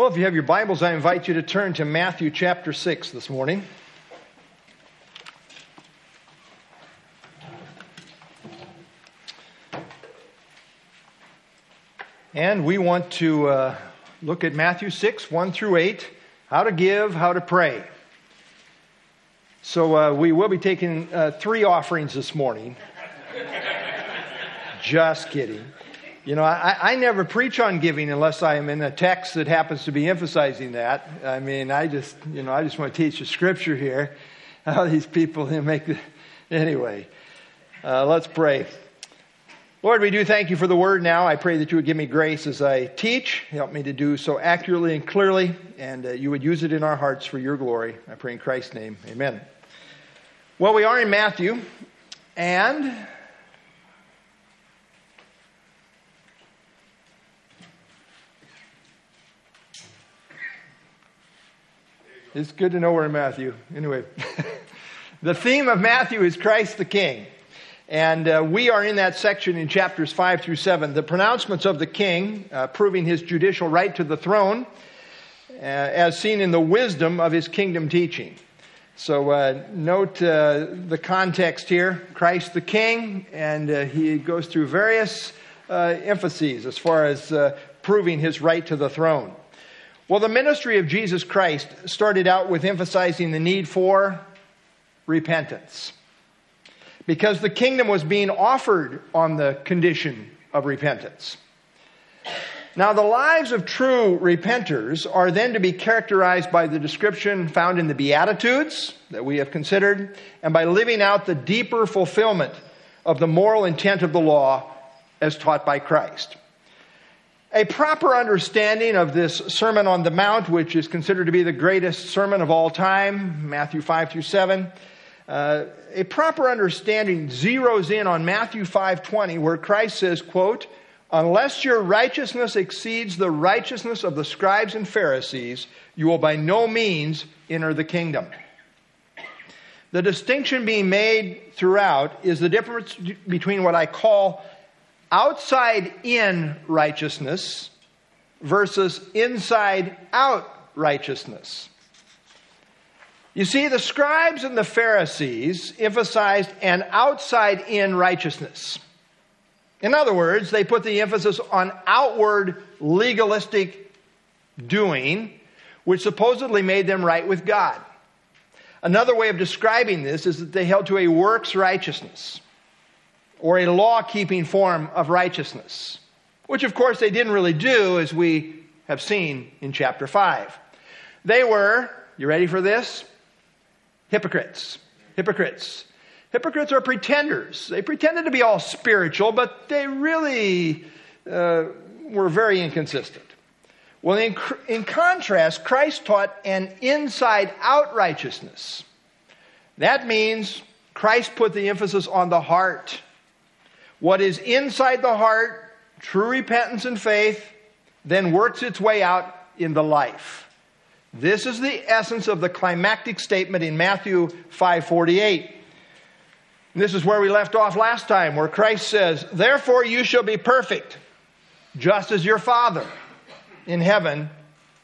Well, if you have your Bibles, I invite you to turn to Matthew chapter 6 this morning. And we want to uh, look at Matthew 6, 1 through 8, how to give, how to pray. So uh, we will be taking uh, three offerings this morning. Just kidding. You know, I, I never preach on giving unless I am in a text that happens to be emphasizing that. I mean, I just, you know, I just want to teach the scripture here. How these people make the, anyway. Uh, let's pray. Lord, we do thank you for the word now. I pray that you would give me grace as I teach. Help me to do so accurately and clearly, and uh, you would use it in our hearts for your glory. I pray in Christ's name. Amen. Well, we are in Matthew, and It's good to know we're in Matthew. Anyway, the theme of Matthew is Christ the King. And uh, we are in that section in chapters 5 through 7. The pronouncements of the king, uh, proving his judicial right to the throne, uh, as seen in the wisdom of his kingdom teaching. So uh, note uh, the context here Christ the king, and uh, he goes through various emphases as far as proving his right to the throne. Well, the ministry of Jesus Christ started out with emphasizing the need for repentance. Because the kingdom was being offered on the condition of repentance. Now, the lives of true repenters are then to be characterized by the description found in the Beatitudes that we have considered, and by living out the deeper fulfillment of the moral intent of the law as taught by Christ. A proper understanding of this Sermon on the Mount, which is considered to be the greatest sermon of all time, Matthew 5 through 7, uh, a proper understanding zeroes in on Matthew 5:20 where Christ says, quote, "Unless your righteousness exceeds the righteousness of the scribes and Pharisees, you will by no means enter the kingdom." The distinction being made throughout is the difference between what I call outside in righteousness versus inside out righteousness. You see, the scribes and the Pharisees emphasized an outside in righteousness. In other words, they put the emphasis on outward legalistic doing, which supposedly made them right with God. Another way of describing this is that they held to a works righteousness or a law keeping form of righteousness, which of course they didn't really do, as we have seen in chapter 5. They were, you ready for this? Hypocrites. Hypocrites. Hypocrites are pretenders. They pretended to be all spiritual, but they really uh, were very inconsistent. Well, in, in contrast, Christ taught an inside out righteousness. That means Christ put the emphasis on the heart what is inside the heart, true repentance and faith, then works its way out in the life. This is the essence of the climactic statement in Matthew 5:48. This is where we left off last time where Christ says, "Therefore you shall be perfect, just as your Father in heaven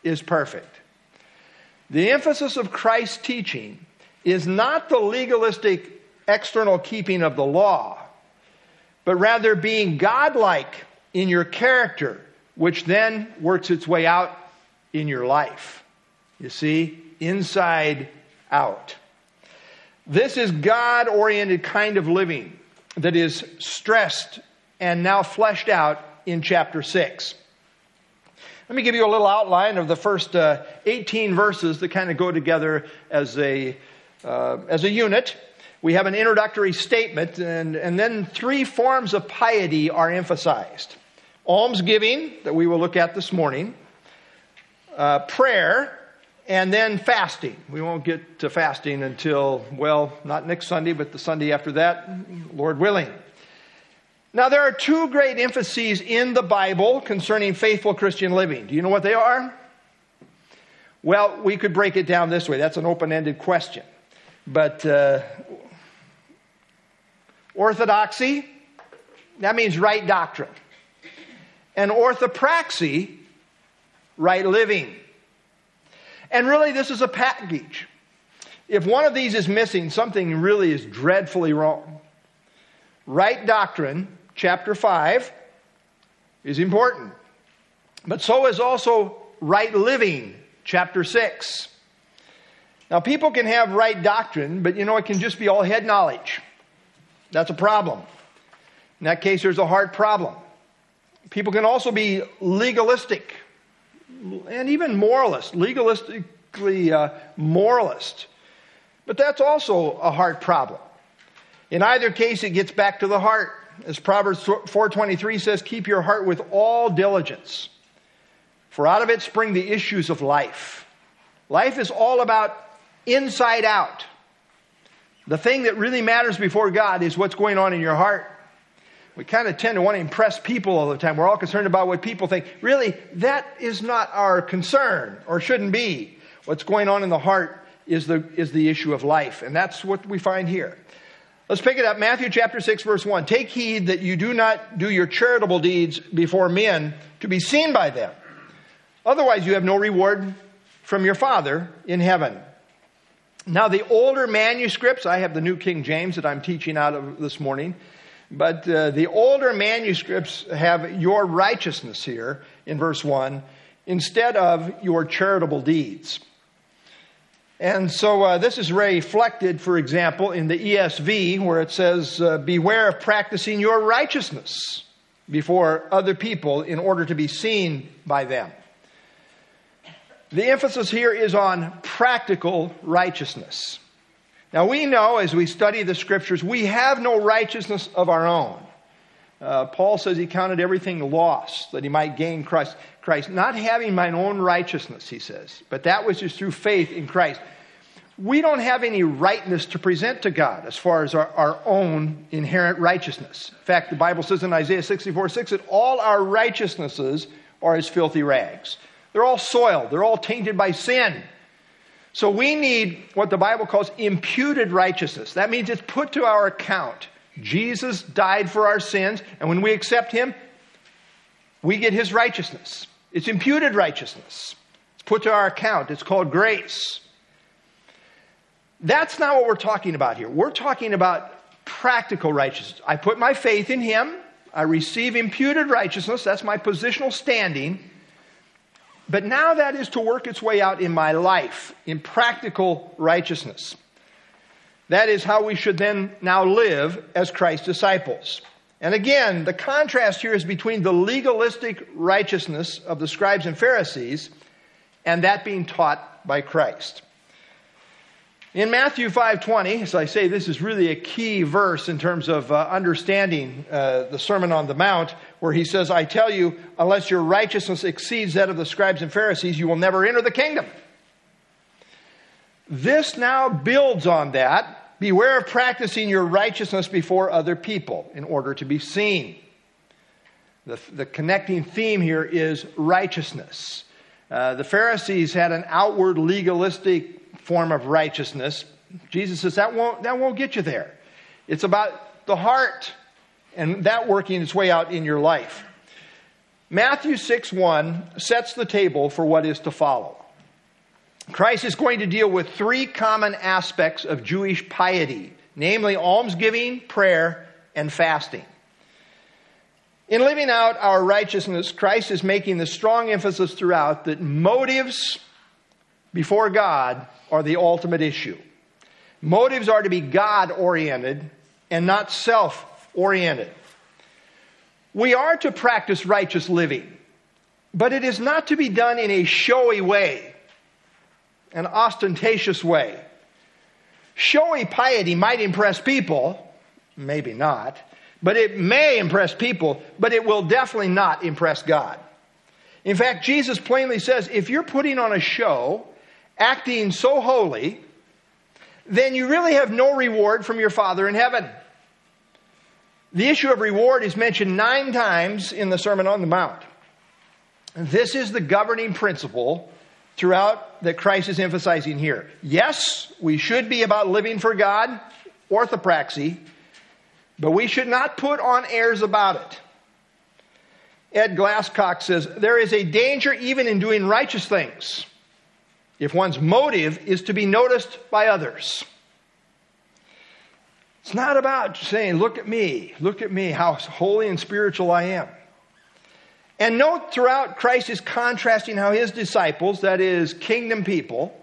is perfect." The emphasis of Christ's teaching is not the legalistic external keeping of the law, but rather being godlike in your character, which then works its way out in your life. You see, inside out. This is God oriented kind of living that is stressed and now fleshed out in chapter 6. Let me give you a little outline of the first uh, 18 verses that kind of go together as a, uh, as a unit we have an introductory statement, and, and then three forms of piety are emphasized almsgiving, that we will look at this morning, uh, prayer, and then fasting. We won't get to fasting until, well, not next Sunday, but the Sunday after that, Lord willing. Now, there are two great emphases in the Bible concerning faithful Christian living. Do you know what they are? Well, we could break it down this way. That's an open ended question. But uh, Orthodoxy, that means right doctrine. And orthopraxy, right living. And really, this is a package. If one of these is missing, something really is dreadfully wrong. Right doctrine, chapter 5, is important. But so is also right living, chapter 6. Now, people can have right doctrine, but you know, it can just be all head knowledge. That's a problem. In that case, there's a hard problem. People can also be legalistic and even moralist, legalistically uh, moralist. But that's also a heart problem. In either case, it gets back to the heart. As Proverbs 4:23 says, "Keep your heart with all diligence, for out of it spring the issues of life." Life is all about inside out. The thing that really matters before God is what's going on in your heart. We kind of tend to want to impress people all the time. We're all concerned about what people think. Really, that is not our concern or shouldn't be. What's going on in the heart is the, is the issue of life. And that's what we find here. Let's pick it up. Matthew chapter 6, verse 1. Take heed that you do not do your charitable deeds before men to be seen by them. Otherwise, you have no reward from your Father in heaven. Now, the older manuscripts, I have the New King James that I'm teaching out of this morning, but uh, the older manuscripts have your righteousness here in verse 1 instead of your charitable deeds. And so uh, this is reflected, for example, in the ESV where it says, uh, Beware of practicing your righteousness before other people in order to be seen by them. The emphasis here is on practical righteousness. Now, we know as we study the scriptures, we have no righteousness of our own. Uh, Paul says he counted everything lost that he might gain Christ. Christ, not having mine own righteousness, he says, but that was just through faith in Christ. We don't have any rightness to present to God as far as our, our own inherent righteousness. In fact, the Bible says in Isaiah 64 6 that all our righteousnesses are as filthy rags. They're all soiled, they're all tainted by sin. So we need what the Bible calls imputed righteousness. That means it's put to our account. Jesus died for our sins, and when we accept Him, we get His righteousness. It's imputed righteousness. It's put to our account. It's called grace. That's not what we're talking about here. We're talking about practical righteousness. I put my faith in Him. I receive imputed righteousness. That's my positional standing. But now that is to work its way out in my life, in practical righteousness. That is how we should then now live as Christ's disciples. And again, the contrast here is between the legalistic righteousness of the scribes and Pharisees and that being taught by Christ. In Matthew 5:20, as I say, this is really a key verse in terms of uh, understanding uh, the Sermon on the Mount, where he says, "I tell you, unless your righteousness exceeds that of the scribes and Pharisees, you will never enter the kingdom." This now builds on that. Beware of practicing your righteousness before other people in order to be seen. The, the connecting theme here is righteousness. Uh, the Pharisees had an outward legalistic form of righteousness. Jesus says that won't, that won't get you there. It's about the heart and that working its way out in your life. Matthew 6 1 sets the table for what is to follow. Christ is going to deal with three common aspects of Jewish piety, namely almsgiving, prayer, and fasting. In living out our righteousness, Christ is making the strong emphasis throughout that motives before God are the ultimate issue. Motives are to be God oriented and not self oriented. We are to practice righteous living, but it is not to be done in a showy way, an ostentatious way. Showy piety might impress people, maybe not, but it may impress people, but it will definitely not impress God. In fact, Jesus plainly says if you're putting on a show, acting so holy, then you really have no reward from your Father in heaven. The issue of reward is mentioned nine times in the Sermon on the Mount. This is the governing principle throughout that Christ is emphasizing here. Yes, we should be about living for God, orthopraxy, but we should not put on airs about it. Ed Glasscock says, There is a danger even in doing righteous things if one's motive is to be noticed by others. It's not about saying, Look at me, look at me, how holy and spiritual I am. And note throughout, Christ is contrasting how his disciples, that is, kingdom people,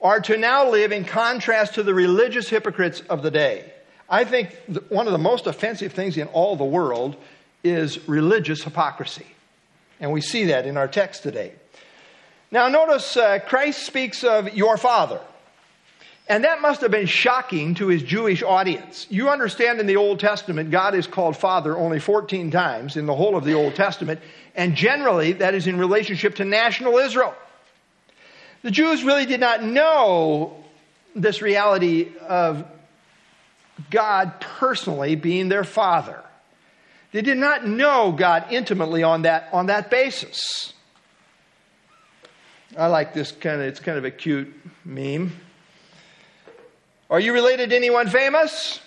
are to now live in contrast to the religious hypocrites of the day. I think one of the most offensive things in all the world is religious hypocrisy. And we see that in our text today. Now, notice uh, Christ speaks of your father. And that must have been shocking to his Jewish audience. You understand in the Old Testament, God is called Father only 14 times in the whole of the Old Testament, and generally that is in relationship to national Israel. The Jews really did not know this reality of God personally being their Father. They did not know God intimately on that, on that basis. I like this kind of, it's kind of a cute meme. Are you related to anyone famous?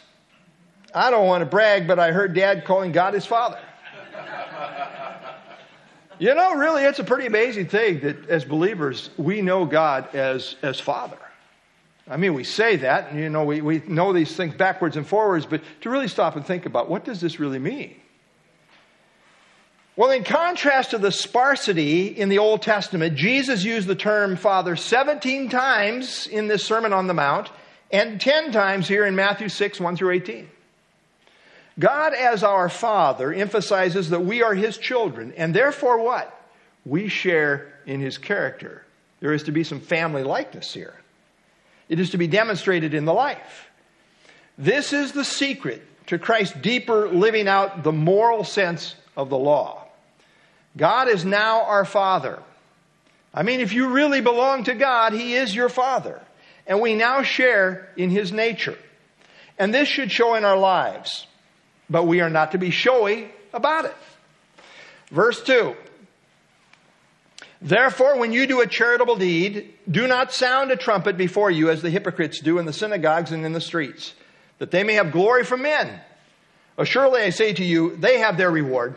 I don't want to brag, but I heard dad calling God his father. you know, really, it's a pretty amazing thing that as believers, we know God as, as father. I mean, we say that, and you know, we, we know these things backwards and forwards, but to really stop and think about what does this really mean? Well, in contrast to the sparsity in the Old Testament, Jesus used the term Father 17 times in this Sermon on the Mount and 10 times here in Matthew 6, 1 through 18. God, as our Father, emphasizes that we are His children, and therefore what? We share in His character. There is to be some family likeness here. It is to be demonstrated in the life. This is the secret to Christ's deeper living out the moral sense of the law. God is now our Father. I mean, if you really belong to God, He is your Father and we now share in his nature. And this should show in our lives, but we are not to be showy about it. Verse 2 Therefore, when you do a charitable deed, do not sound a trumpet before you as the hypocrites do in the synagogues and in the streets, that they may have glory from men. Assuredly, I say to you, they have their reward.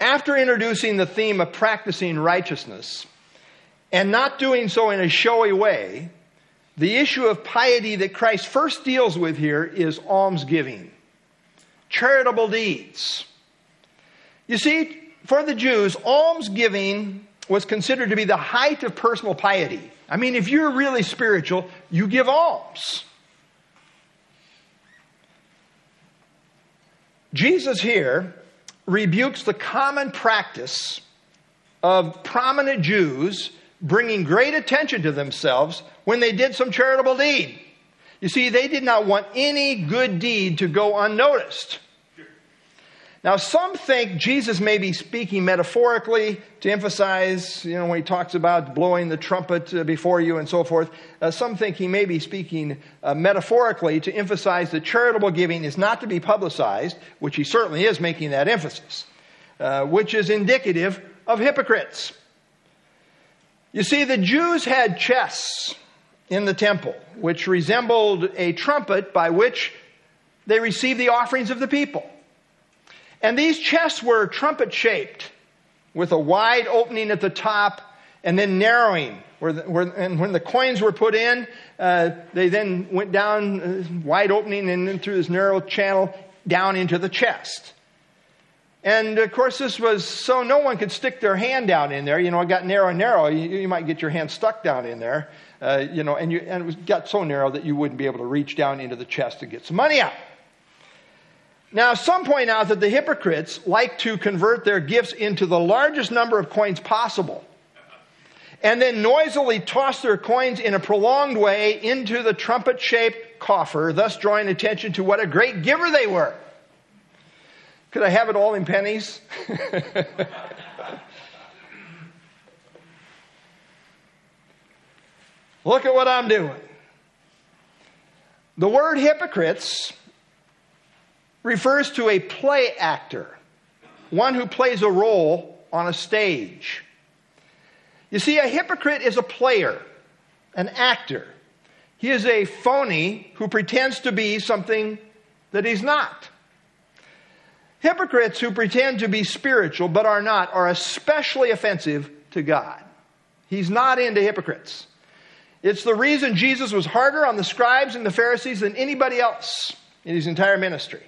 After introducing the theme of practicing righteousness, and not doing so in a showy way, the issue of piety that Christ first deals with here is almsgiving, charitable deeds. You see, for the Jews, almsgiving was considered to be the height of personal piety. I mean, if you're really spiritual, you give alms. Jesus here rebukes the common practice of prominent Jews bringing great attention to themselves when they did some charitable deed. You see, they did not want any good deed to go unnoticed. Now, some think Jesus may be speaking metaphorically to emphasize, you know, when he talks about blowing the trumpet uh, before you and so forth. Uh, some think he may be speaking uh, metaphorically to emphasize that charitable giving is not to be publicized, which he certainly is making that emphasis, uh, which is indicative of hypocrites. You see, the Jews had chests in the temple, which resembled a trumpet by which they received the offerings of the people. And these chests were trumpet shaped with a wide opening at the top and then narrowing. Where the, where, and when the coins were put in, uh, they then went down, uh, wide opening, and then through this narrow channel down into the chest. And of course, this was so no one could stick their hand down in there. You know, it got narrow and narrow. You, you might get your hand stuck down in there. Uh, you know, and, you, and it was, got so narrow that you wouldn't be able to reach down into the chest to get some money out. Now, some point out that the hypocrites like to convert their gifts into the largest number of coins possible and then noisily toss their coins in a prolonged way into the trumpet shaped coffer, thus drawing attention to what a great giver they were. Could I have it all in pennies? Look at what I'm doing. The word hypocrites refers to a play actor, one who plays a role on a stage. You see, a hypocrite is a player, an actor. He is a phony who pretends to be something that he's not. Hypocrites who pretend to be spiritual but are not are especially offensive to God. He's not into hypocrites. It's the reason Jesus was harder on the scribes and the Pharisees than anybody else in his entire ministry.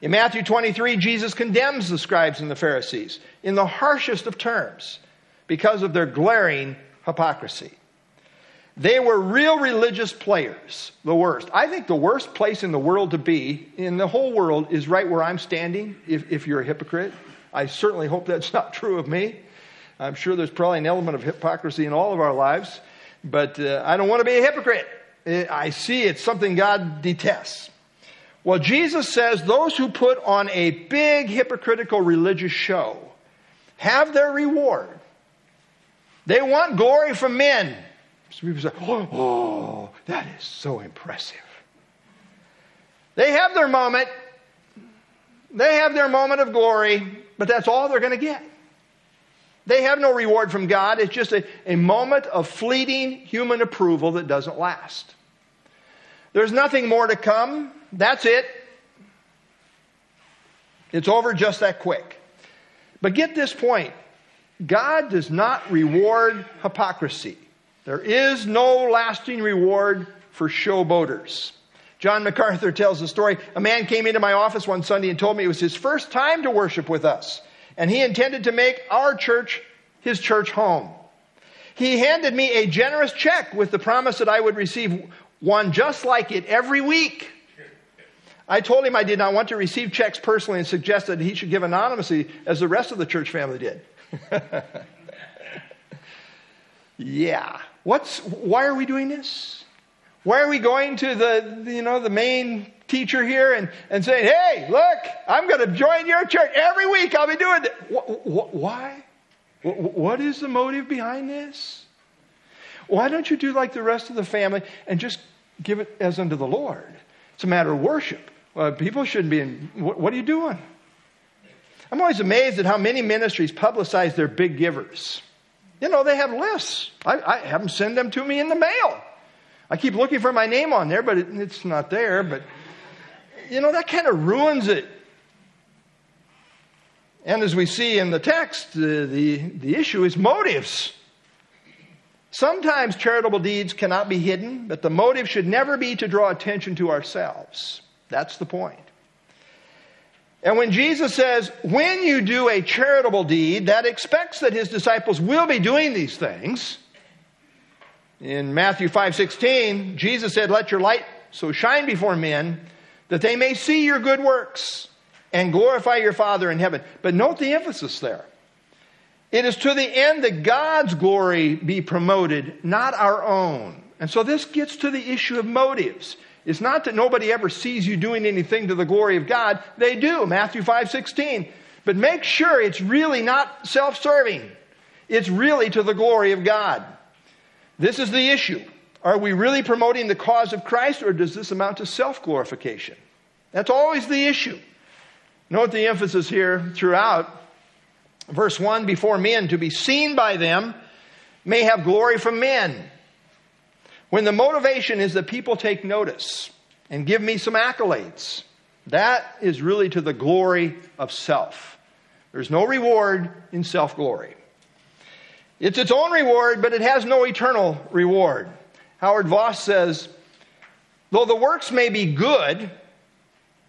In Matthew 23, Jesus condemns the scribes and the Pharisees in the harshest of terms because of their glaring hypocrisy. They were real religious players, the worst. I think the worst place in the world to be, in the whole world, is right where I'm standing if, if you're a hypocrite. I certainly hope that's not true of me. I'm sure there's probably an element of hypocrisy in all of our lives, but uh, I don't want to be a hypocrite. I see it's something God detests. Well, Jesus says those who put on a big hypocritical religious show have their reward. They want glory from men. So people say, oh, oh, that is so impressive. They have their moment. They have their moment of glory, but that's all they're going to get. They have no reward from God. It's just a, a moment of fleeting human approval that doesn't last. There's nothing more to come. That's it. It's over just that quick. But get this point God does not reward hypocrisy. There is no lasting reward for showboaters. John MacArthur tells the story. A man came into my office one Sunday and told me it was his first time to worship with us, and he intended to make our church his church home. He handed me a generous check with the promise that I would receive one just like it every week. I told him I did not want to receive checks personally and suggested he should give anonymously as the rest of the church family did. yeah. What's, why are we doing this? Why are we going to the, you know, the main teacher here and, and saying, hey, look, I'm going to join your church every week. I'll be doing it. Why? What is the motive behind this? Why don't you do like the rest of the family and just give it as unto the Lord? It's a matter of worship. Well, people shouldn't be in. What, what are you doing? I'm always amazed at how many ministries publicize their big givers. You know, they have lists. I, I have them send them to me in the mail. I keep looking for my name on there, but it, it's not there. But, you know, that kind of ruins it. And as we see in the text, the, the, the issue is motives. Sometimes charitable deeds cannot be hidden, but the motive should never be to draw attention to ourselves. That's the point. And when Jesus says, when you do a charitable deed, that expects that his disciples will be doing these things. In Matthew 5:16, Jesus said, "Let your light so shine before men that they may see your good works and glorify your Father in heaven." But note the emphasis there. It is to the end that God's glory be promoted, not our own. And so this gets to the issue of motives. It's not that nobody ever sees you doing anything to the glory of God. They do, Matthew 5 16. But make sure it's really not self serving, it's really to the glory of God. This is the issue. Are we really promoting the cause of Christ, or does this amount to self glorification? That's always the issue. Note the emphasis here throughout. Verse 1 Before men, to be seen by them, may have glory from men. When the motivation is that people take notice and give me some accolades, that is really to the glory of self. There's no reward in self glory. It's its own reward, but it has no eternal reward. Howard Vos says, though the works may be good,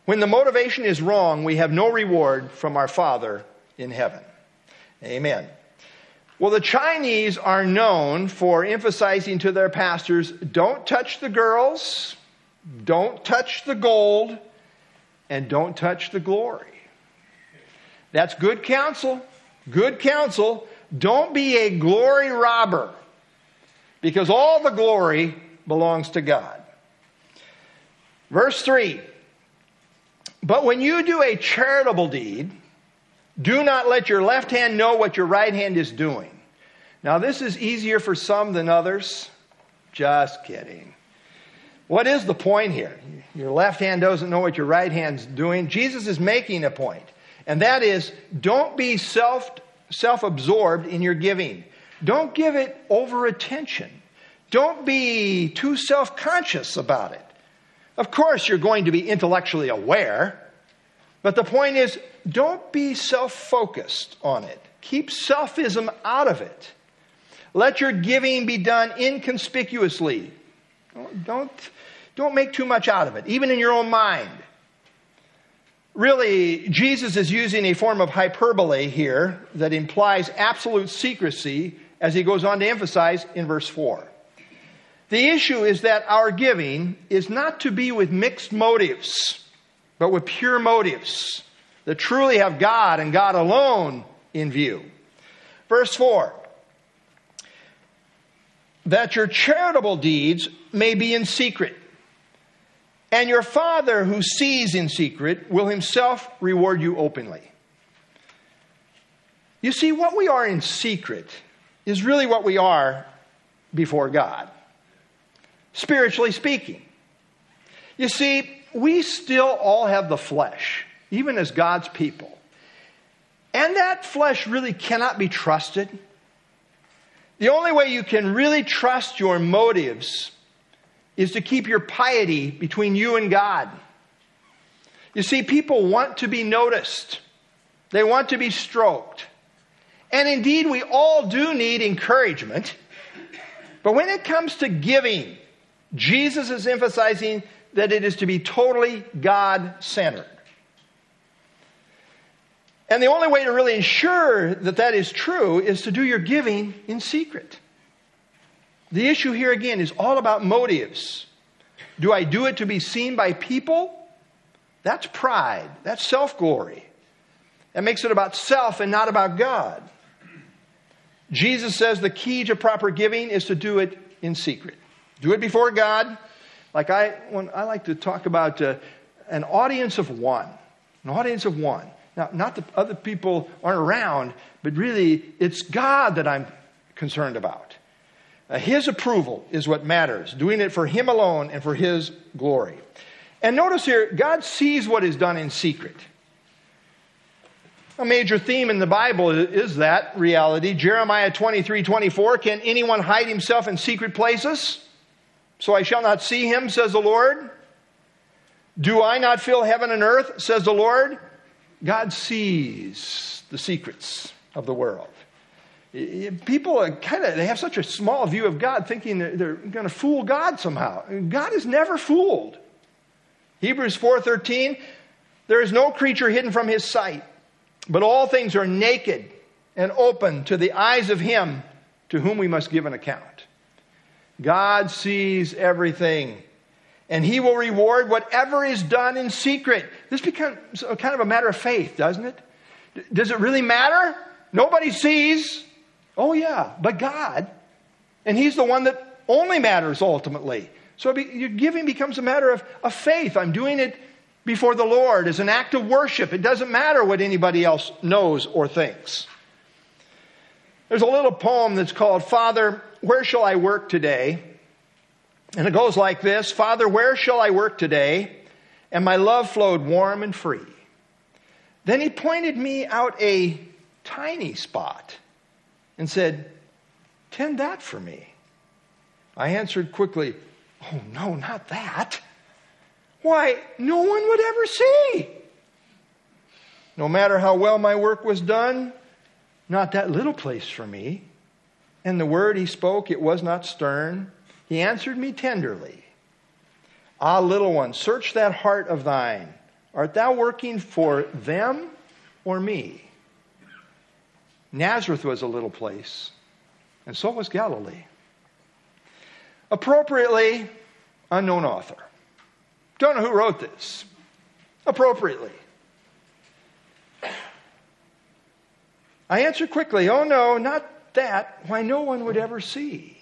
when the motivation is wrong, we have no reward from our Father in heaven. Amen. Well, the Chinese are known for emphasizing to their pastors don't touch the girls, don't touch the gold, and don't touch the glory. That's good counsel. Good counsel. Don't be a glory robber because all the glory belongs to God. Verse 3 But when you do a charitable deed, do not let your left hand know what your right hand is doing. Now, this is easier for some than others. Just kidding. What is the point here? Your left hand doesn't know what your right hand's doing. Jesus is making a point, and that is don't be self self absorbed in your giving. Don't give it over attention. Don't be too self conscious about it. Of course, you're going to be intellectually aware, but the point is don't be self focused on it. Keep selfism out of it. Let your giving be done inconspicuously. Don't, don't make too much out of it, even in your own mind. Really, Jesus is using a form of hyperbole here that implies absolute secrecy, as he goes on to emphasize in verse 4. The issue is that our giving is not to be with mixed motives, but with pure motives that truly have God and God alone in view. Verse 4 that your charitable deeds may be in secret. And your Father who sees in secret will himself reward you openly. You see, what we are in secret is really what we are before God, spiritually speaking. You see, we still all have the flesh, even as God's people. And that flesh really cannot be trusted. The only way you can really trust your motives is to keep your piety between you and God. You see, people want to be noticed, they want to be stroked. And indeed, we all do need encouragement. But when it comes to giving, Jesus is emphasizing that it is to be totally God centered. And the only way to really ensure that that is true is to do your giving in secret. The issue here again is all about motives. Do I do it to be seen by people? That's pride. That's self glory. That makes it about self and not about God. Jesus says the key to proper giving is to do it in secret. Do it before God. Like I, when I like to talk about uh, an audience of one. An audience of one. Now, not that other people aren't around, but really it's God that I'm concerned about. Uh, his approval is what matters, doing it for Him alone and for His glory. And notice here, God sees what is done in secret. A major theme in the Bible is that reality. Jeremiah 23 24, can anyone hide himself in secret places? So I shall not see him, says the Lord. Do I not fill heaven and earth, says the Lord? God sees the secrets of the world. People are kind of, they have such a small view of God, thinking they're going to fool God somehow. God is never fooled. Hebrews 4.13, there is no creature hidden from his sight, but all things are naked and open to the eyes of him to whom we must give an account. God sees everything and he will reward whatever is done in secret. This becomes kind of a matter of faith, doesn't it? Does it really matter? Nobody sees. Oh, yeah, but God. And he's the one that only matters ultimately. So your giving becomes a matter of, of faith. I'm doing it before the Lord as an act of worship. It doesn't matter what anybody else knows or thinks. There's a little poem that's called Father, Where Shall I Work Today? And it goes like this Father, where shall I work today? And my love flowed warm and free. Then he pointed me out a tiny spot and said, Tend that for me. I answered quickly, Oh, no, not that. Why, no one would ever see. No matter how well my work was done, not that little place for me. And the word he spoke, it was not stern, he answered me tenderly Ah, little one, search that heart of thine. Art thou working for them or me? Nazareth was a little place, and so was Galilee. Appropriately, unknown author. Don't know who wrote this. Appropriately. I answered quickly, Oh no, not that. Why, no one would ever see.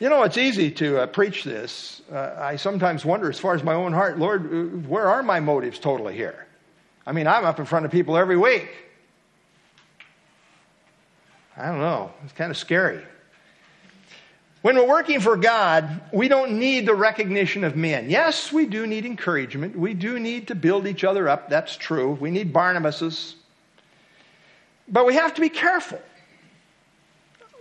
You know, it's easy to uh, preach this. Uh, I sometimes wonder, as far as my own heart, Lord, uh, where are my motives totally here? I mean, I'm up in front of people every week. I don't know. It's kind of scary. When we're working for God, we don't need the recognition of men. Yes, we do need encouragement. We do need to build each other up. That's true. We need Barnabases. But we have to be careful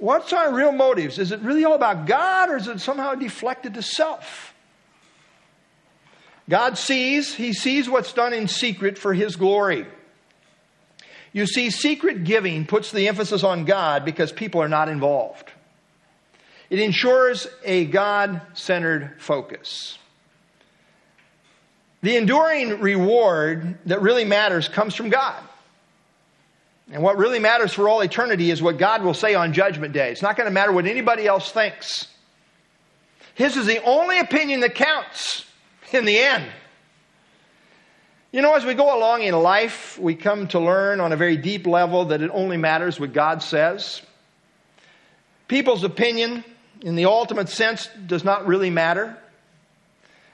what's our real motives? Is it really all about God or is it somehow deflected to self? God sees, He sees what's done in secret for His glory. You see, secret giving puts the emphasis on God because people are not involved. It ensures a God centered focus. The enduring reward that really matters comes from God. And what really matters for all eternity is what God will say on Judgment Day. It's not going to matter what anybody else thinks. His is the only opinion that counts in the end. You know, as we go along in life, we come to learn on a very deep level that it only matters what God says. People's opinion, in the ultimate sense, does not really matter.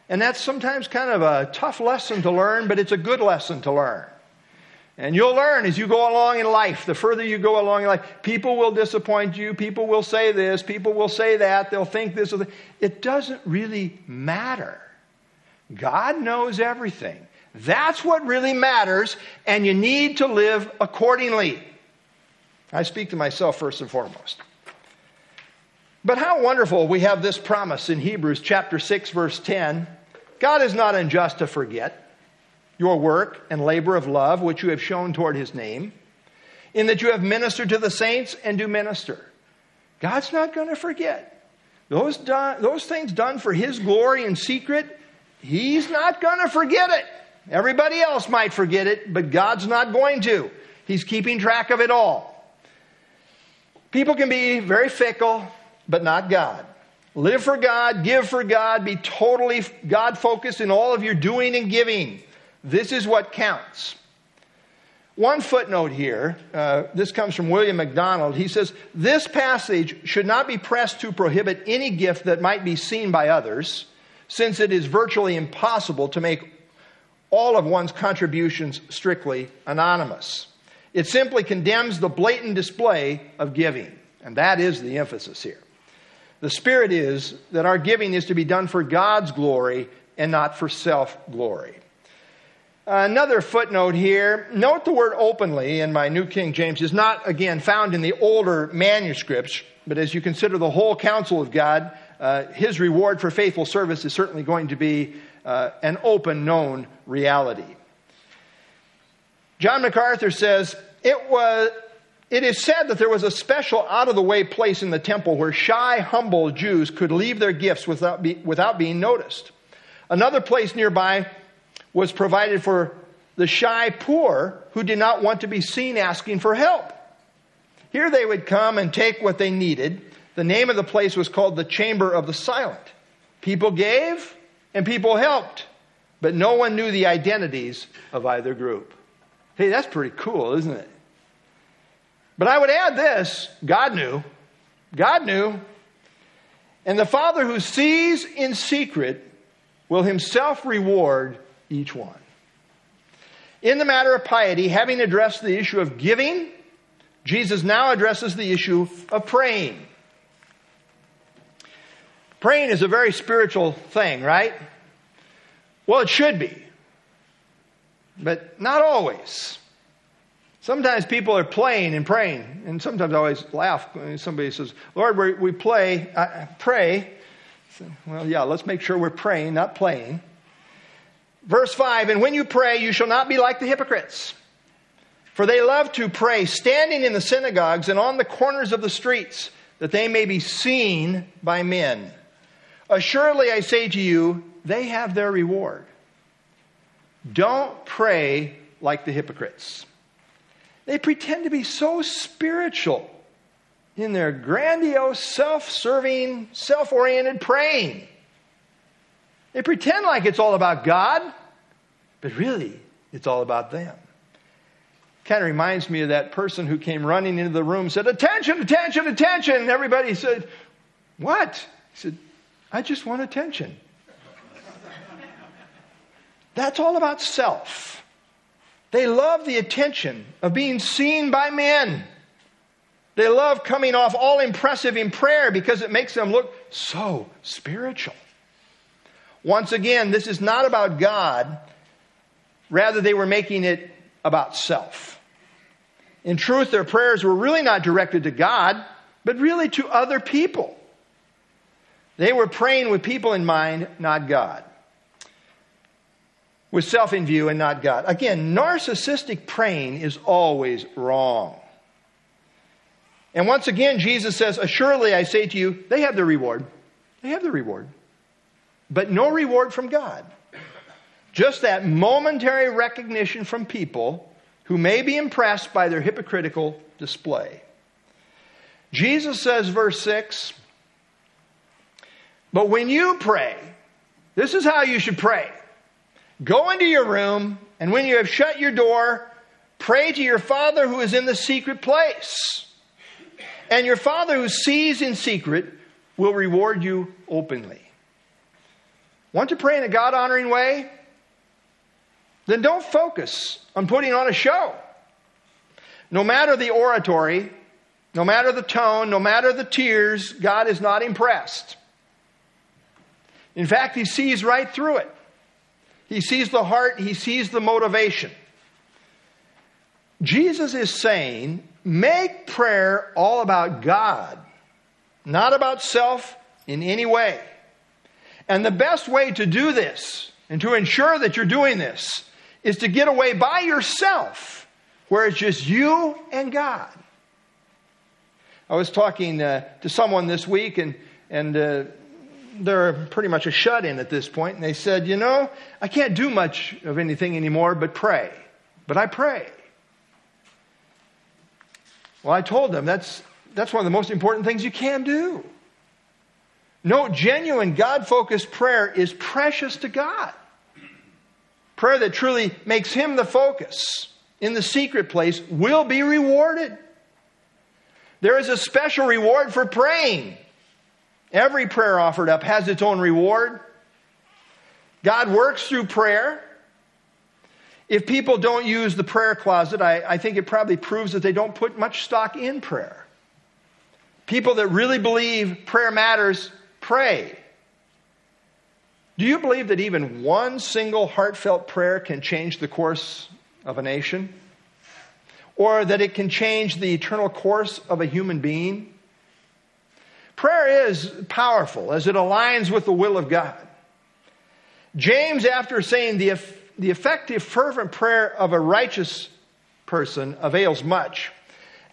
And that's sometimes kind of a tough lesson to learn, but it's a good lesson to learn. And you'll learn as you go along in life. The further you go along in life, people will disappoint you. People will say this. People will say that. They'll think this. Or that. It doesn't really matter. God knows everything. That's what really matters, and you need to live accordingly. I speak to myself first and foremost. But how wonderful we have this promise in Hebrews chapter 6, verse 10 God is not unjust to forget your work and labor of love, which you have shown toward his name, in that you have ministered to the saints and do minister. God's not going to forget. Those, done, those things done for his glory in secret, he's not going to forget it. Everybody else might forget it, but God's not going to. He's keeping track of it all. People can be very fickle, but not God. Live for God, give for God, be totally God focused in all of your doing and giving. This is what counts. One footnote here, uh, this comes from William MacDonald. He says, This passage should not be pressed to prohibit any gift that might be seen by others, since it is virtually impossible to make all of one's contributions strictly anonymous. It simply condemns the blatant display of giving, and that is the emphasis here. The spirit is that our giving is to be done for God's glory and not for self glory. Another footnote here. Note the word openly in my New King James is not, again, found in the older manuscripts, but as you consider the whole counsel of God, uh, his reward for faithful service is certainly going to be uh, an open, known reality. John MacArthur says, it was, it is said that there was a special out of the way place in the temple where shy, humble Jews could leave their gifts without, be, without being noticed. Another place nearby was provided for the shy poor who did not want to be seen asking for help. Here they would come and take what they needed. The name of the place was called the Chamber of the Silent. People gave and people helped, but no one knew the identities of either group. Hey, that's pretty cool, isn't it? But I would add this God knew. God knew. And the Father who sees in secret will himself reward each one. In the matter of piety, having addressed the issue of giving, Jesus now addresses the issue of praying. Praying is a very spiritual thing, right? Well, it should be, but not always. Sometimes people are playing and praying, and sometimes I always laugh when somebody says, Lord, we, play, uh, pray. well, yeah, let's make sure we're praying, not playing. Verse 5 And when you pray, you shall not be like the hypocrites. For they love to pray standing in the synagogues and on the corners of the streets, that they may be seen by men. Assuredly, I say to you, they have their reward. Don't pray like the hypocrites. They pretend to be so spiritual in their grandiose, self serving, self oriented praying. They pretend like it's all about God, but really, it's all about them. Kind of reminds me of that person who came running into the room said, Attention, attention, attention. And everybody said, What? He said, I just want attention. That's all about self. They love the attention of being seen by men. They love coming off all impressive in prayer because it makes them look so spiritual. Once again, this is not about God. Rather, they were making it about self. In truth, their prayers were really not directed to God, but really to other people. They were praying with people in mind, not God. with self in view and not God. Again, narcissistic praying is always wrong. And once again, Jesus says, Assuredly I say to you, they have their reward. They have their reward. But no reward from God. Just that momentary recognition from people who may be impressed by their hypocritical display. Jesus says, verse 6, But when you pray, this is how you should pray. Go into your room, and when you have shut your door, pray to your Father who is in the secret place. And your Father who sees in secret will reward you openly. Want to pray in a God honoring way? Then don't focus on putting on a show. No matter the oratory, no matter the tone, no matter the tears, God is not impressed. In fact, He sees right through it. He sees the heart, He sees the motivation. Jesus is saying, make prayer all about God, not about self in any way. And the best way to do this and to ensure that you're doing this is to get away by yourself where it's just you and God. I was talking uh, to someone this week, and, and uh, they're pretty much a shut in at this point, and they said, You know, I can't do much of anything anymore but pray. But I pray. Well, I told them that's, that's one of the most important things you can do. No, genuine God focused prayer is precious to God. Prayer that truly makes Him the focus in the secret place will be rewarded. There is a special reward for praying. Every prayer offered up has its own reward. God works through prayer. If people don't use the prayer closet, I, I, think it probably proves that they don't put much stock in prayer. People that really believe prayer matters pray. Do you believe that even one single heartfelt prayer can change the course of a nation? or that it can change the eternal course of a human being. Prayer is powerful as it aligns with the will of God. James, after saying the, the effective, fervent prayer of a righteous person avails much,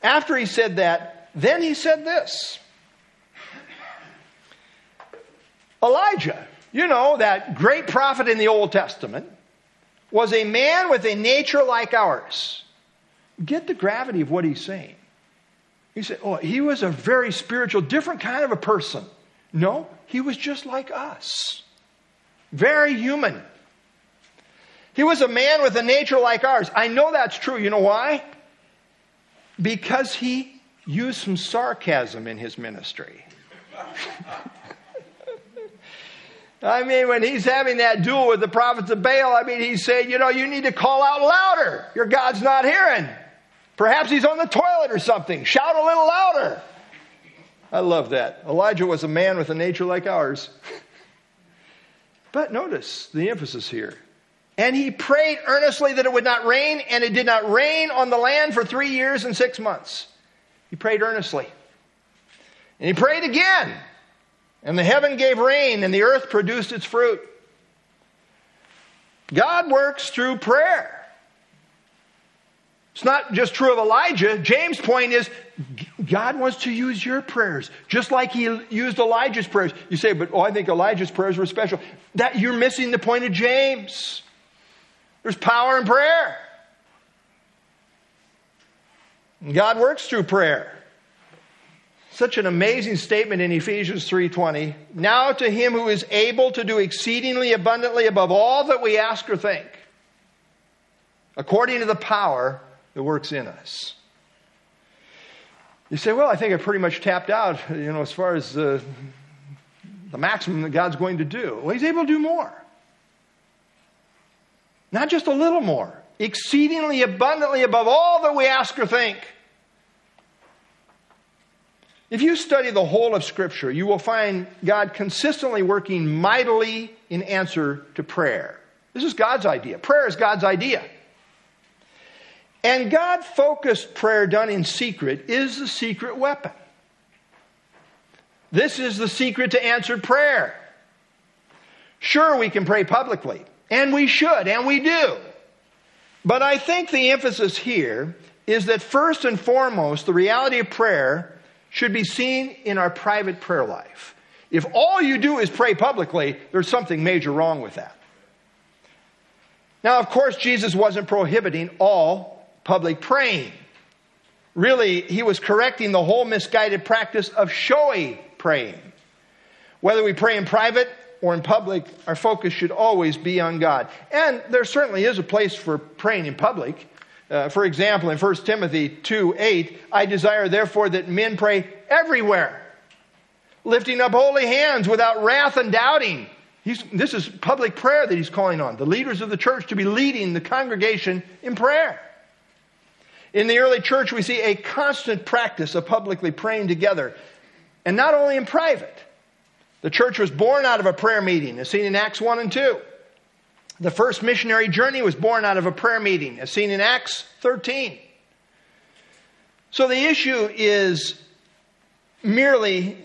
after he said that, then he said this Elijah, you know, that great prophet in the Old Testament, was a man with a nature like ours Get the gravity of what he's saying. He said, Oh, he was a very spiritual, different kind of a person. No, he was just like us. Very human. He was a man with a nature like ours. I know that's true. You know why? Because he used some sarcasm in his ministry. I mean, when he's having that duel with the prophets of Baal, I mean, he's saying, you know, you need to call out louder. Your God's not hearing. Perhaps he's on the toilet or something. Shout a little louder. I love that. Elijah was a man with a nature like ours. but notice the emphasis here. And he prayed earnestly that it would not rain, and it did not rain on the land for three years and six months. He prayed earnestly. And he prayed again. And the heaven gave rain, and the earth produced its fruit. God works through prayer. It's not just true of Elijah. James' point is God wants to use your prayers, just like he used Elijah's prayers. You say, but oh, I think Elijah's prayers were special. That you're missing the point of James. There's power in prayer. God works through prayer. Such an amazing statement in Ephesians 3:20. Now to him who is able to do exceedingly abundantly above all that we ask or think, according to the power that works in us. You say, well, I think I pretty much tapped out, you know, as far as the maximum that God's going to do. Well, He's able to do more. Not just a little more, exceedingly abundantly above all that we ask or think. If you study the whole of Scripture, you will find God consistently working mightily in answer to prayer. This is God's idea. Prayer is God's idea. And God focused prayer done in secret is the secret weapon. This is the secret to answered prayer. Sure, we can pray publicly. And we should, and we do. But I think the emphasis here is that first and foremost, the reality of prayer should be seen in our private prayer life. If all you do is pray publicly, there's something major wrong with that. Now, of course, Jesus wasn't prohibiting all public praying. Really, he was correcting the whole misguided practice of showy praying. Whether we pray in private or in public, our focus should always be on God. And there certainly is a place for praying in public. Uh, for example, in 1 Timothy 2 8, I desire therefore that men pray everywhere, lifting up holy hands without wrath and doubting. He's, this is public prayer that he's calling on the leaders of the church to be leading the congregation in prayer. In the early church, we see a constant practice of publicly praying together, and not only in private. The church was born out of a prayer meeting, as seen in Acts 1 and 2. The first missionary journey was born out of a prayer meeting, as seen in Acts 13. So the issue is merely,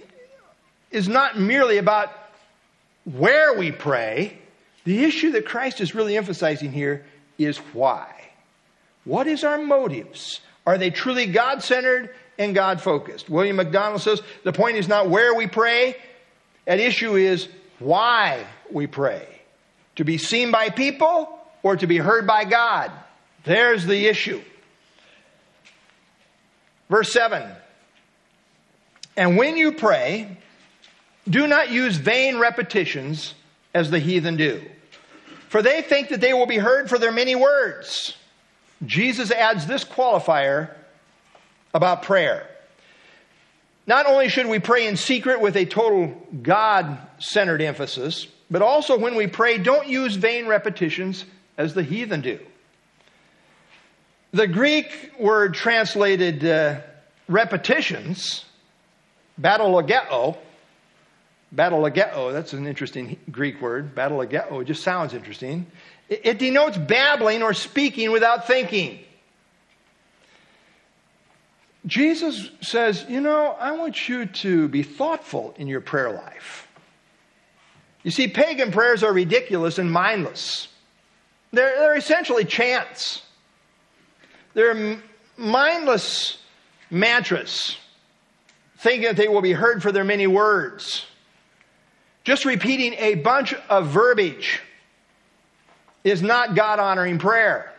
is not merely about where we pray. The issue that Christ is really emphasizing here is why. What is our motives? Are they truly God centered and God focused? William MacDonald says the point is not where we pray, at issue is why we pray. To be seen by people or to be heard by God. There's the issue. Verse 7 And when you pray, do not use vain repetitions as the heathen do, for they think that they will be heard for their many words. Jesus adds this qualifier about prayer. Not only should we pray in secret with a total God centered emphasis, but also when we pray, don't use vain repetitions as the heathen do. The Greek word translated uh, repetitions, batologeo, batologeo, that's an interesting Greek word, batologeo, just sounds interesting. It, it denotes babbling or speaking without thinking. Jesus says, You know, I want you to be thoughtful in your prayer life. You see, pagan prayers are ridiculous and mindless. They're, they're essentially chants. They're mindless mantras, thinking that they will be heard for their many words. Just repeating a bunch of verbiage is not God honoring prayer.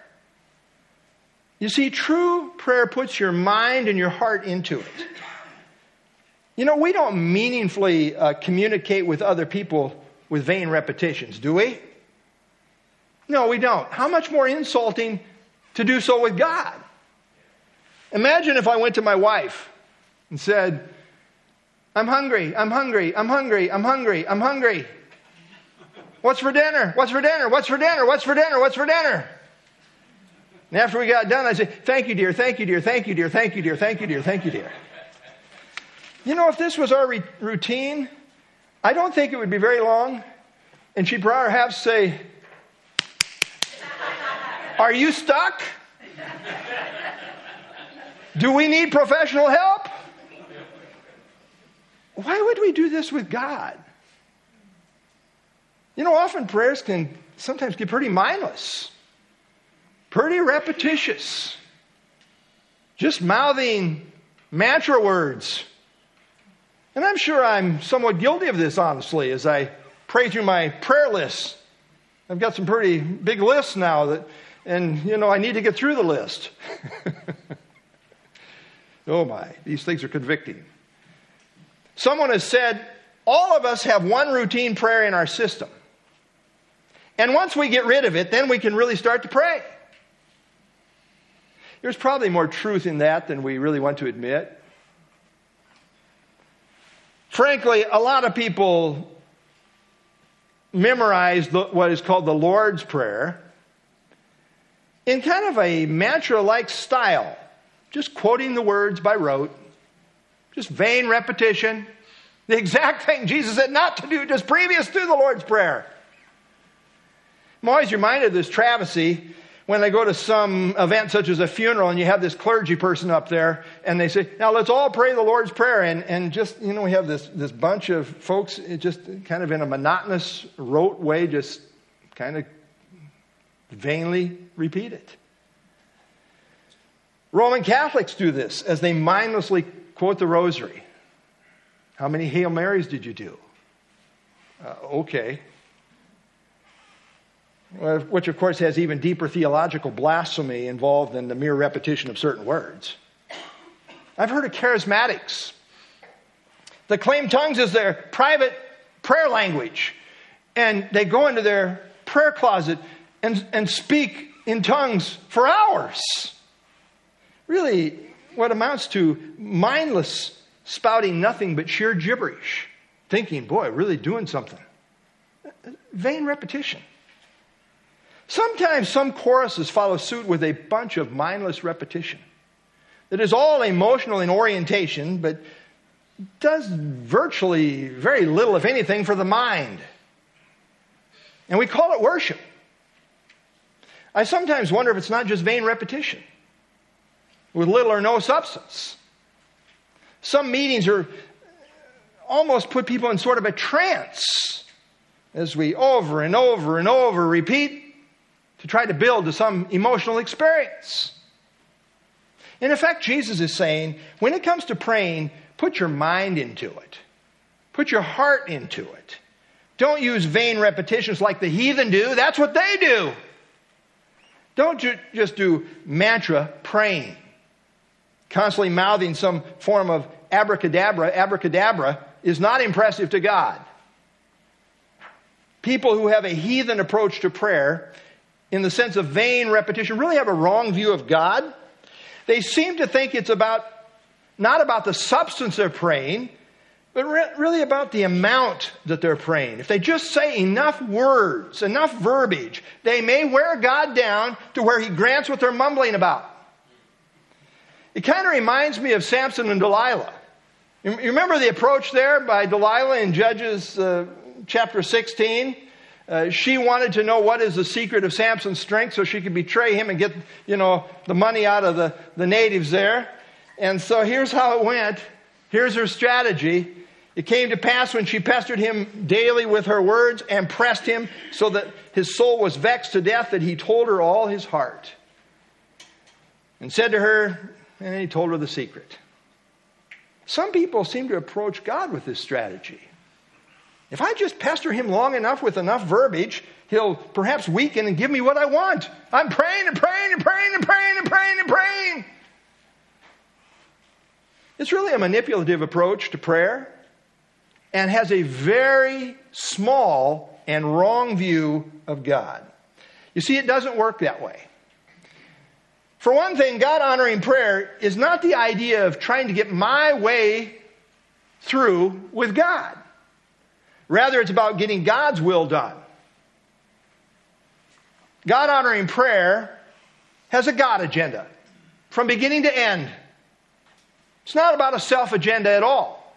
You see, true prayer puts your mind and your heart into it. You know, we don't meaningfully uh, communicate with other people with vain repetitions, do we? No, we don't. How much more insulting to do so with God? Imagine if I went to my wife and said, I'm hungry, I'm hungry, I'm hungry, I'm hungry, I'm hungry. What's for dinner? What's for dinner? What's for dinner? What's for dinner? What's for dinner? And after we got done, I said, Thank you, dear, thank you, dear, thank you, dear, thank you, dear, thank you, dear, thank you, dear. You know, if this was our re- routine, I don't think it would be very long, and she'd perhaps say, Are you stuck? Do we need professional help? Why would we do this with God? You know, often prayers can sometimes get pretty mindless, pretty repetitious, just mouthing mantra words and I'm sure I'm somewhat guilty of this, honestly, as I pray through my prayer list. I've got some pretty big lists now that, and you know, I need to get through the list. oh my, these things are convicting. Someone has said, all of us have one routine prayer in our system. And once we get rid of it, then we can really start to pray. There's probably more truth in that than we really want to admit. Frankly, a lot of people memorize the, what is called the Lord's Prayer in kind of a mantra like style, just quoting the words by rote, just vain repetition, the exact thing Jesus said not to do just previous to the Lord's Prayer. I'm always reminded of this travesty when they go to some event such as a funeral and you have this clergy person up there and they say, now let's all pray the Lord's Prayer. And, and just, you know, we have this, this bunch of folks just kind of in a monotonous, rote way, just kind of vainly repeat it. Roman Catholics do this as they mindlessly quote the rosary. How many Hail Marys did you do? Uh, okay. Which, of course, has even deeper theological blasphemy involved than the mere repetition of certain words. I've heard of charismatics that claim tongues as their private prayer language. And they go into their prayer closet and, and speak in tongues for hours. Really, what amounts to mindless spouting nothing but sheer gibberish, thinking, boy, really doing something. Vain repetition. Sometimes some choruses follow suit with a bunch of mindless repetition that is all emotional in orientation, but does virtually very little, if anything, for the mind. And we call it worship. I sometimes wonder if it's not just vain repetition with little or no substance. Some meetings are almost put people in sort of a trance as we over and over and over repeat to try to build to some emotional experience. In effect, Jesus is saying, when it comes to praying, put your mind into it. Put your heart into it. Don't use vain repetitions like the heathen do. That's what they do. Don't ju- just do mantra praying, constantly mouthing some form of abracadabra. Abracadabra is not impressive to God. People who have a heathen approach to prayer, in the sense of vain repetition, really have a wrong view of God they seem to think it's about, not about the substance they're praying, but re- really about the amount that they're praying. If they just say enough words, enough verbiage, they may wear God down to where he grants what they're mumbling about. It kind of reminds me of Samson and Delilah. You remember the approach there by Delilah in Judges uh, chapter 16? Uh, she wanted to know what is the secret of Samson's strength so she could betray him and get, you know, the money out of the, the natives there. And so here's how it went. Here's her strategy. It came to pass when she pestered him daily with her words and pressed him so that his soul was vexed to death that he told her all his heart. And said to her, and he told her the secret. Some people seem to approach God with this strategy. If I just pester him long enough with enough verbiage, he'll perhaps weaken and give me what I want. I'm praying and praying and praying and praying and praying and praying. It's really a manipulative approach to prayer and has a very small and wrong view of God. You see, it doesn't work that way. For one thing, God honoring prayer is not the idea of trying to get my way through with God. Rather, it's about getting God's will done. God honoring prayer has a God agenda from beginning to end. It's not about a self agenda at all.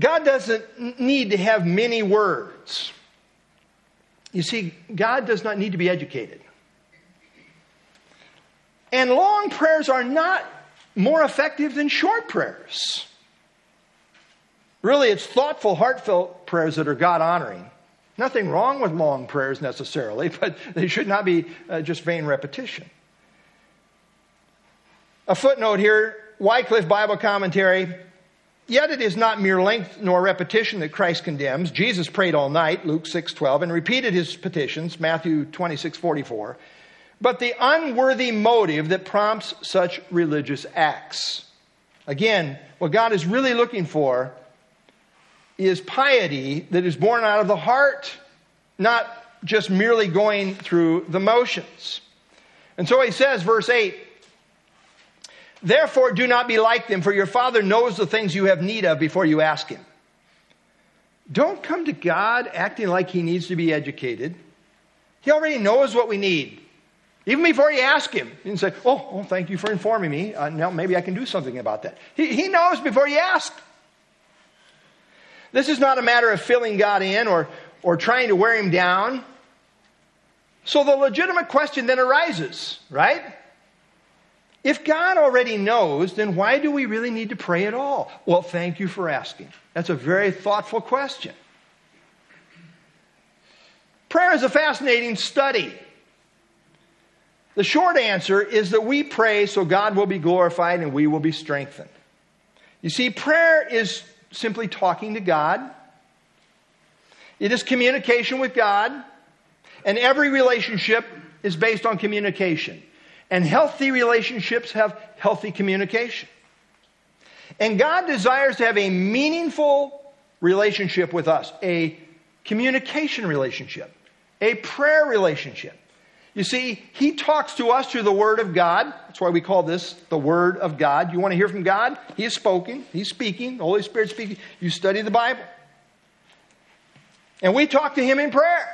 God doesn't need to have many words. You see, God does not need to be educated. And long prayers are not more effective than short prayers. Really, it's thoughtful, heartfelt prayers that are God honoring. Nothing wrong with long prayers necessarily, but they should not be uh, just vain repetition. A footnote here Wycliffe Bible Commentary. Yet it is not mere length nor repetition that Christ condemns. Jesus prayed all night, Luke 6:12, and repeated his petitions, Matthew 26:44. But the unworthy motive that prompts such religious acts. Again, what God is really looking for is piety that is born out of the heart, not just merely going through the motions. And so he says, verse 8, Therefore do not be like them, for your Father knows the things you have need of before you ask Him. Don't come to God acting like He needs to be educated. He already knows what we need. Even before you ask Him, you can say, Oh, oh thank you for informing me. Uh, now maybe I can do something about that. He, he knows before you ask. This is not a matter of filling God in or, or trying to wear him down. So the legitimate question then arises, right? If God already knows, then why do we really need to pray at all? Well, thank you for asking. That's a very thoughtful question. Prayer is a fascinating study. The short answer is that we pray so God will be glorified and we will be strengthened. You see, prayer is simply talking to God, it is communication with God, and every relationship is based on communication. And healthy relationships have healthy communication. And God desires to have a meaningful relationship with us, a communication relationship, a prayer relationship. You see, He talks to us through the Word of God. That's why we call this the Word of God. You want to hear from God? He is spoken, He's speaking, the Holy Spirit speaking. You study the Bible. And we talk to Him in prayer.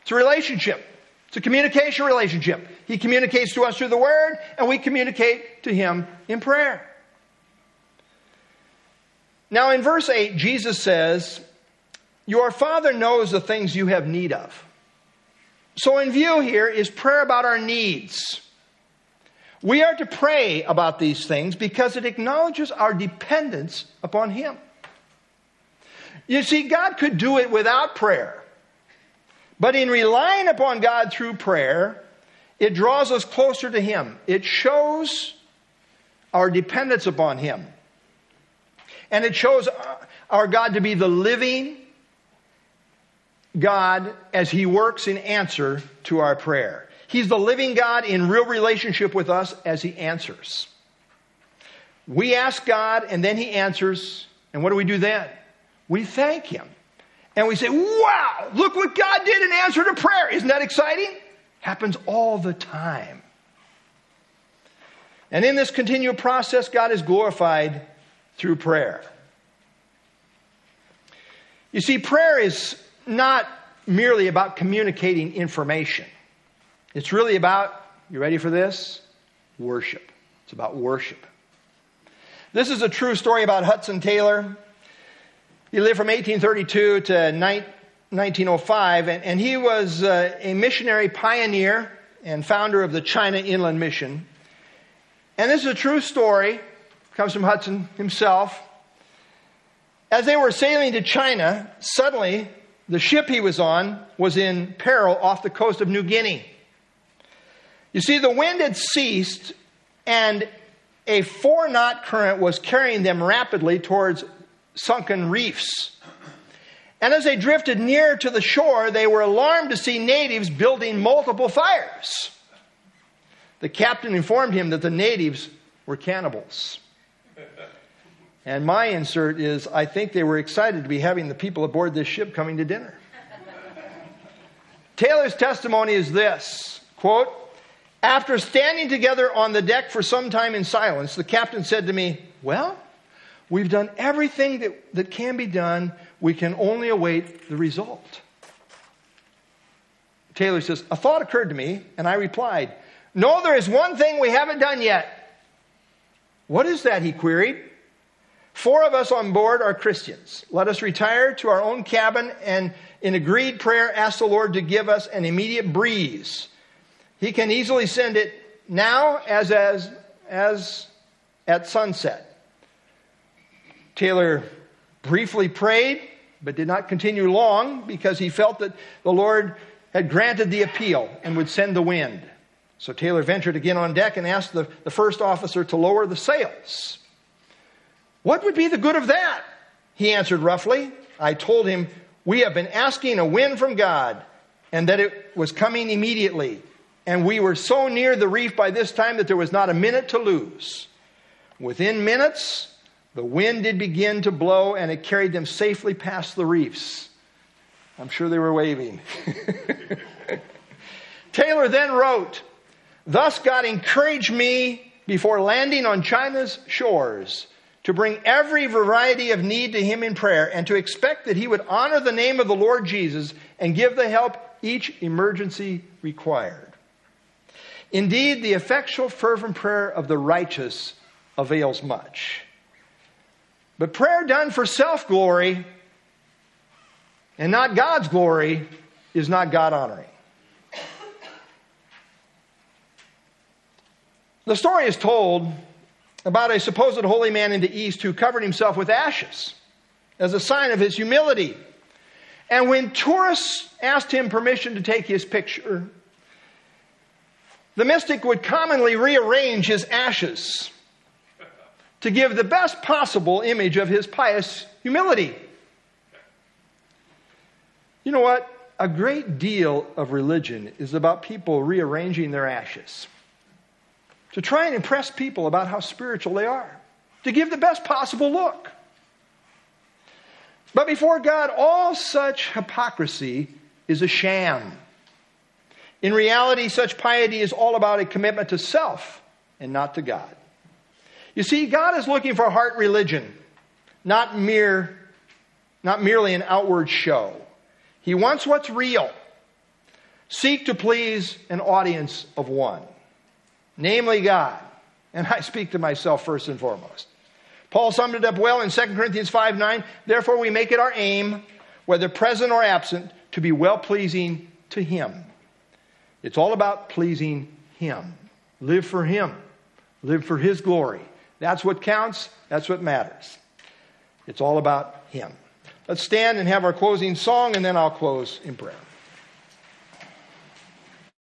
It's a relationship. It's a communication relationship. He communicates to us through the Word, and we communicate to Him in prayer. Now, in verse 8, Jesus says, Your Father knows the things you have need of. So, in view here is prayer about our needs. We are to pray about these things because it acknowledges our dependence upon Him. You see, God could do it without prayer. But in relying upon God through prayer, it draws us closer to Him. It shows our dependence upon Him. And it shows our God to be the living God as He works in answer to our prayer. He's the living God in real relationship with us as He answers. We ask God and then He answers. And what do we do then? We thank Him. And we say, wow, look what God did in answer to prayer. Isn't that exciting? Happens all the time. And in this continual process, God is glorified through prayer. You see, prayer is not merely about communicating information, it's really about, you ready for this? Worship. It's about worship. This is a true story about Hudson Taylor. He lived from 1832 to 1905, and, and he was uh, a missionary pioneer and founder of the China Inland Mission. And this is a true story comes from Hudson himself. As they were sailing to China, suddenly the ship he was on was in peril off the coast of New Guinea. You see, the wind had ceased, and a four knot current was carrying them rapidly towards sunken reefs. And as they drifted near to the shore, they were alarmed to see natives building multiple fires. The captain informed him that the natives were cannibals. And my insert is I think they were excited to be having the people aboard this ship coming to dinner. Taylor's testimony is this quote, after standing together on the deck for some time in silence, the captain said to me, Well, we've done everything that, that can be done. We can only await the result. Taylor says, A thought occurred to me, and I replied, No, there is one thing we haven't done yet. What is that? he queried. Four of us on board are Christians. Let us retire to our own cabin and, in agreed prayer, ask the Lord to give us an immediate breeze. He can easily send it now as, as, as at sunset. Taylor briefly prayed, but did not continue long because he felt that the Lord had granted the appeal and would send the wind. So Taylor ventured again on deck and asked the, the first officer to lower the sails. What would be the good of that? He answered roughly. I told him, We have been asking a wind from God, and that it was coming immediately. And we were so near the reef by this time that there was not a minute to lose. Within minutes, the wind did begin to blow, and it carried them safely past the reefs. I'm sure they were waving. Taylor then wrote, Thus God encouraged me before landing on China's shores to bring every variety of need to him in prayer and to expect that he would honor the name of the Lord Jesus and give the help each emergency required. Indeed, the effectual, fervent prayer of the righteous avails much. But prayer done for self glory and not God's glory is not God honoring. The story is told about a supposed holy man in the East who covered himself with ashes as a sign of his humility. And when tourists asked him permission to take his picture, the mystic would commonly rearrange his ashes to give the best possible image of his pious humility. You know what? A great deal of religion is about people rearranging their ashes to try and impress people about how spiritual they are, to give the best possible look. But before God, all such hypocrisy is a sham. In reality, such piety is all about a commitment to self and not to God. You see, God is looking for heart religion, not mere, not merely an outward show. He wants what's real. Seek to please an audience of one, namely God. And I speak to myself first and foremost. Paul summed it up well in 2 Corinthians 5 9. Therefore, we make it our aim, whether present or absent, to be well pleasing to Him. It's all about pleasing Him. Live for Him, live for His glory. That's what counts, that's what matters. It's all about Him. Let's stand and have our closing song, and then I'll close in prayer.